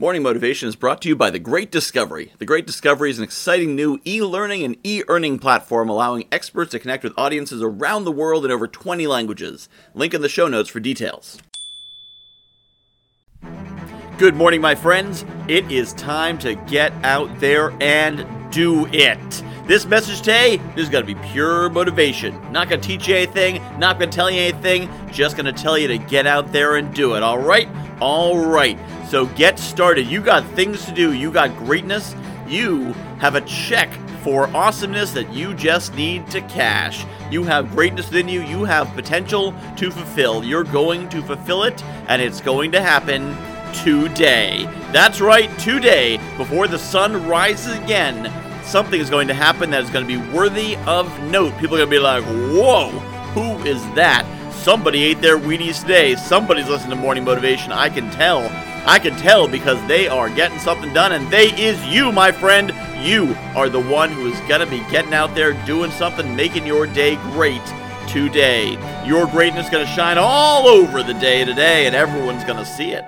Morning Motivation is brought to you by The Great Discovery. The Great Discovery is an exciting new e learning and e earning platform allowing experts to connect with audiences around the world in over 20 languages. Link in the show notes for details. Good morning, my friends. It is time to get out there and do it. This message today is going to be pure motivation. Not going to teach you anything, not going to tell you anything, just going to tell you to get out there and do it, all right? All right. So get started. You got things to do, you got greatness, you have a check for awesomeness that you just need to cash. You have greatness within you, you have potential to fulfill. You're going to fulfill it, and it's going to happen today. That's right, today, before the sun rises again, something is going to happen that is going to be worthy of note. People are going to be like, whoa, who is that? Somebody ate their Wheaties today. Somebody's listening to Morning Motivation. I can tell. I can tell because they are getting something done, and they is you, my friend. You are the one who is going to be getting out there doing something, making your day great today. Your greatness going to shine all over the day today, and everyone's going to see it.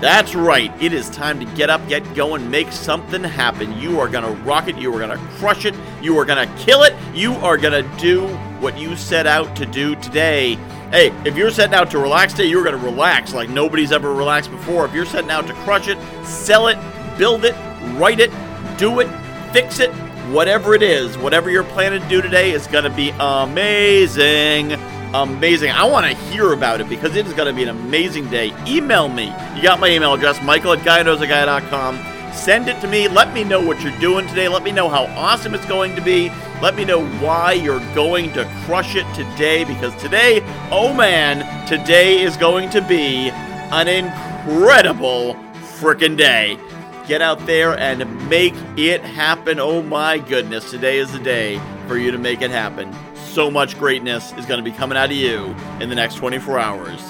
That's right. It is time to get up, get going, make something happen. You are going to rock it. You are going to crush it. You are going to kill it. You are going to do what you set out to do today. Hey, if you're setting out to relax today, you're going to relax like nobody's ever relaxed before. If you're setting out to crush it, sell it, build it, write it, do it, fix it, whatever it is, whatever you're planning to do today is going to be amazing amazing. I want to hear about it because it is going to be an amazing day. Email me. You got my email address, michael at guyknowsaguy.com. Send it to me. Let me know what you're doing today. Let me know how awesome it's going to be. Let me know why you're going to crush it today because today, oh man, today is going to be an incredible freaking day. Get out there and make it happen. Oh my goodness, today is the day for you to make it happen so much greatness is going to be coming out of you in the next 24 hours.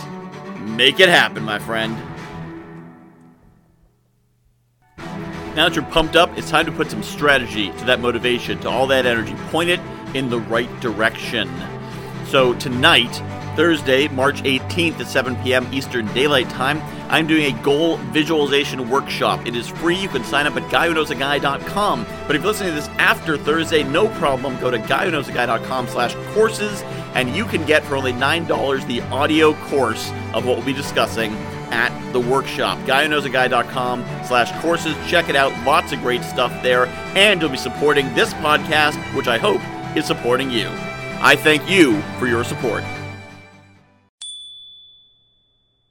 Make it happen, my friend. Now that you're pumped up, it's time to put some strategy to that motivation, to all that energy. Point it in the right direction. So, tonight, Thursday, March 18th at 7 p.m. Eastern Daylight Time, I'm doing a goal visualization workshop. It is free. You can sign up at guywhoknowsaguy.com. But if you're listening to this after Thursday, no problem. Go to guywhoknowsaguy.com slash courses, and you can get for only $9 the audio course of what we'll be discussing at the workshop. guywhoknowsaguy.com slash courses. Check it out. Lots of great stuff there. And you'll be supporting this podcast, which I hope is supporting you. I thank you for your support.